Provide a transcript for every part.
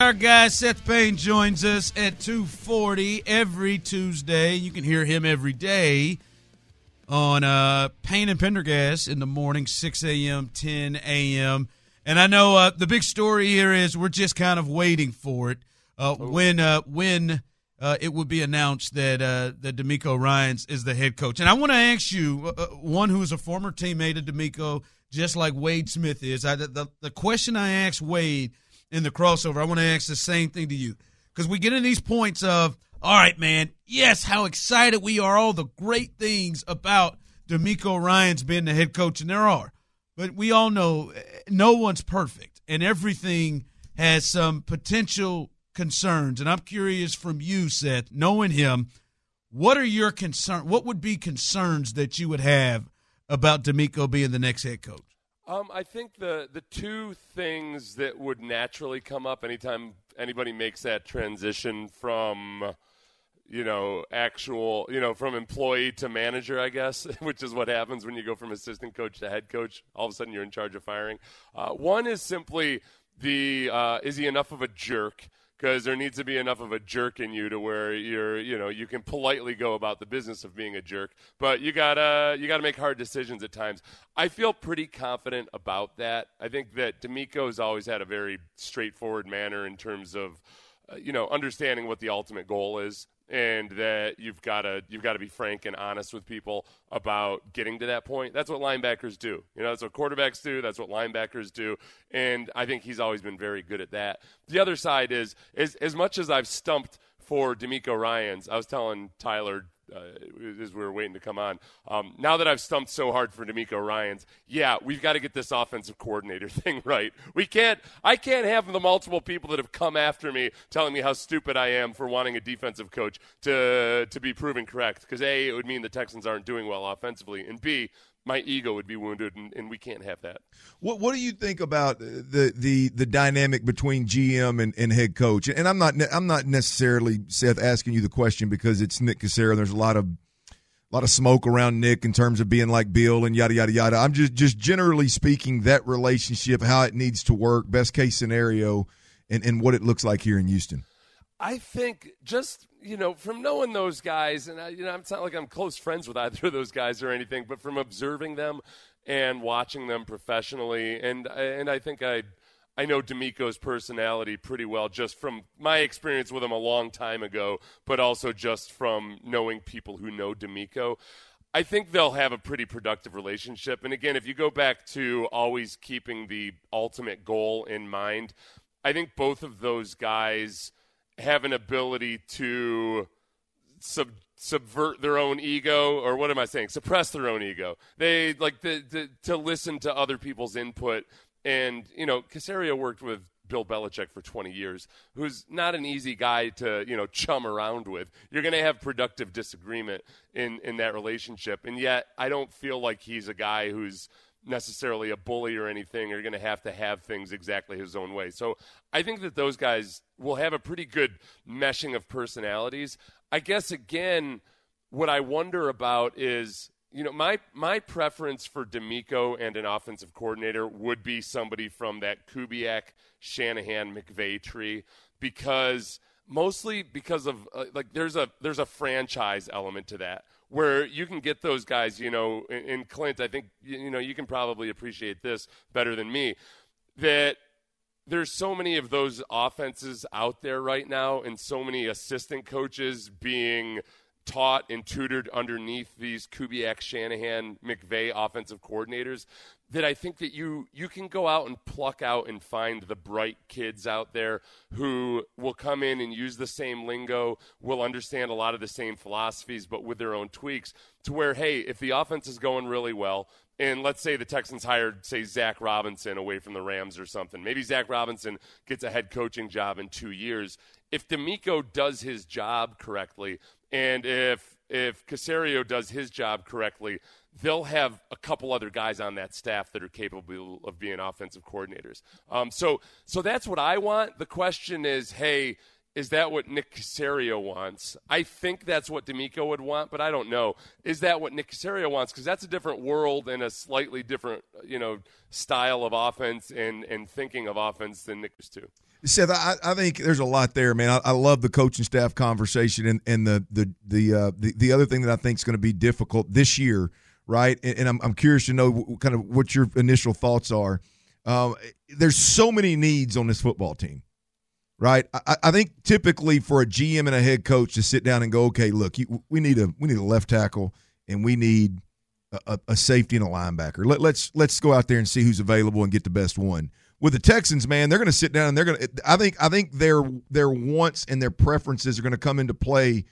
Our guy Seth Payne joins us at 2:40 every Tuesday. You can hear him every day on uh, Payne and Pendergast in the morning, 6 a.m., 10 a.m. And I know uh, the big story here is we're just kind of waiting for it uh, when uh, when uh, it would be announced that uh, that DeMeco Ryans is the head coach. And I want to ask you, one who is a former teammate of DeMeco, just like Wade Smith is. I, the, the question I asked Wade in the crossover, I want to ask the same thing to you because we get in these points of, all right, man, yes, how excited we are, all the great things about DeMeco Ryans being the head coach, and there are. But we all know no one's perfect, and everything has some potential concerns. And I'm curious from you, Seth, knowing him, what are your concern? What would be concerns that you would have about DeMeco being the next head coach? Um, I think the the two things that would naturally come up anytime anybody makes that transition from you know, actual, you know, from employee to manager, I guess, which is what happens when you go from assistant coach to head coach. All of a sudden, you're in charge of firing. Uh, one is simply the uh, is he enough of a jerk? Because there needs to be enough of a jerk in you to where you're, you know, you can politely go about the business of being a jerk, but you gotta you gotta make hard decisions at times. I feel pretty confident about that. I think that DeMeco's always had a very straightforward manner in terms of, Uh, you know, understanding what the ultimate goal is and that you've got to you've got to be frank and honest with people about getting to that point. That's what linebackers do. You know, that's what quarterbacks do. That's what linebackers do. And I think he's always been very good at that. The other side is is as much as I've stumped for DeMeco Ryans, I was telling Tyler uh, as we were waiting to come on. Um, now that I've stumped so hard for DeMeco Ryans, yeah, we've got to get this offensive coordinator thing right. We can't. I can't have the multiple people that have come after me telling me how stupid I am for wanting a defensive coach to to be proven correct. Because a, it would mean the Texans aren't doing well offensively, and b, my ego would be wounded, and, and we can't have that. What What do you think about the the the dynamic between GM and, and head coach? And I'm not I'm not necessarily Seth asking you the question because it's Nick Caserio. There's a lot of a lot of smoke around Nick in terms of being like Bill and yada yada yada. I'm just just generally speaking that relationship, how it needs to work, best case scenario, and and what it looks like here in Houston. I think just you know from knowing those guys, and I, you know it's not like I'm close friends with either of those guys or anything, but from observing them and watching them professionally, and and I think I I know DeMeco's personality pretty well just from my experience with him a long time ago, but also just from knowing people who know DeMeco. I think they'll have a pretty productive relationship. And again, if you go back to always keeping the ultimate goal in mind, I think both of those guys have an ability to sub, subvert their own ego, or what am I saying? Suppress their own ego. They like the, the, to listen to other people's input. And you know, Caserio worked with Bill Belichick for 20 years, who's not an easy guy to you know chum around with. You're going to have productive disagreement in in that relationship, and yet I don't feel like he's a guy who's necessarily a bully or anything. You're going to have to have things exactly his own way. So I think that those guys will have a pretty good meshing of personalities. I guess again, what I wonder about is you know my my preference for D'Amico and an offensive coordinator would be somebody from that Kubiak, Shanahan, McVay tree because mostly because of uh, like there's a there's a franchise element to that where you can get those guys you know in, in Clint I think you know you can probably appreciate this better than me that there's so many of those offenses out there right now and so many assistant coaches being taught and tutored underneath these Kubiak, Shanahan, McVay offensive coordinators that I think that you you can go out and pluck out and find the bright kids out there who will come in and use the same lingo, will understand a lot of the same philosophies, but with their own tweaks. To where, hey, if the offense is going really well, and let's say the Texans hired, say, Zac Robinson away from the Rams or something. Maybe Zac Robinson gets a head coaching job in two years. If DeMeco does his job correctly, and if if Caserio does his job correctly, they'll have a couple other guys on that staff that are capable of being offensive coordinators. Um, so, so that's what I want. The question is, hey, is that what Nick Caserio wants? I think that's what DeMeco would want, but I don't know. Is that what Nick Caserio wants? Because that's a different world and a slightly different, you know, style of offense and, and thinking of offense than Nick is too. Seth, I, I, think there's a lot there, man. I, I, love the coaching staff conversation, and, and the the the, uh, the the other thing that I think is going to be difficult this year right? And, and I'm, I'm curious to know kind of what your initial thoughts are. Um, there's so many needs on this football team, right? I, I, think typically for a GM and a head coach to sit down and go, okay, look, you, we need a we need a left tackle and we need a, a safety and a linebacker. Let, let's let's go out there and see who's available and get the best one. With the Texans, man, they're going to sit down and they're going to. I think I think their their wants and their preferences are going to come into play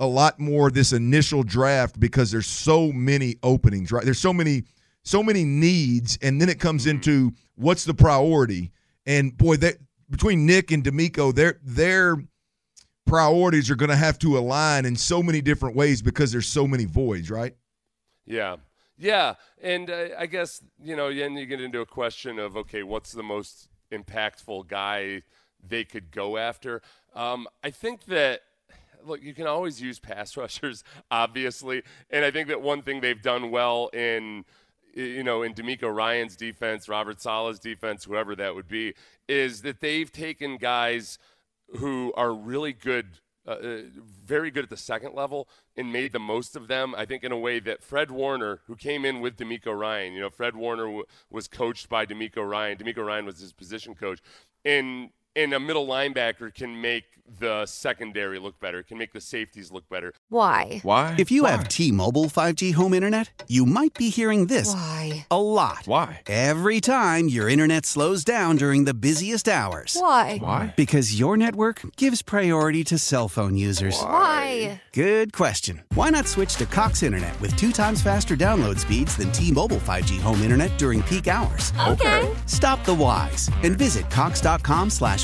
a lot more this initial draft because there's so many openings, right? There's so many so many needs, and then it comes mm-hmm. into what's the priority. And boy, that between Nick and DeMeco, their their priorities are going to have to align in so many different ways because there's so many voids, right? Yeah, yeah, and uh, I guess you know, then you get into a question of okay, what's the most impactful guy they could go after? Um, I think that look, you can always use pass rushers, obviously, and I think that one thing they've done well in you know, in DeMeco Ryans' defense, Robert Saleh's defense, whoever that would be, is that they've taken guys who are really good, uh, uh, very good at the second level, and made the most of them. I think in a way that Fred Warner, who came in with DeMeco Ryan, you know, Fred Warner w- was coached by DeMeco Ryan. DeMeco Ryan was his position coach, and and a middle linebacker can make the secondary look better, can make the safeties look better. Why? Why? If you Why? have T-Mobile 5G home internet, you might be hearing this Why? a lot. Why? Every time your internet slows down during the busiest hours. Why? Why? Because your network gives priority to cell phone users. Why? Good question. Why not switch to Cox Internet with two times faster download speeds than T-Mobile 5G home internet during peak hours? Okay. Stop the whys and visit cox.com slash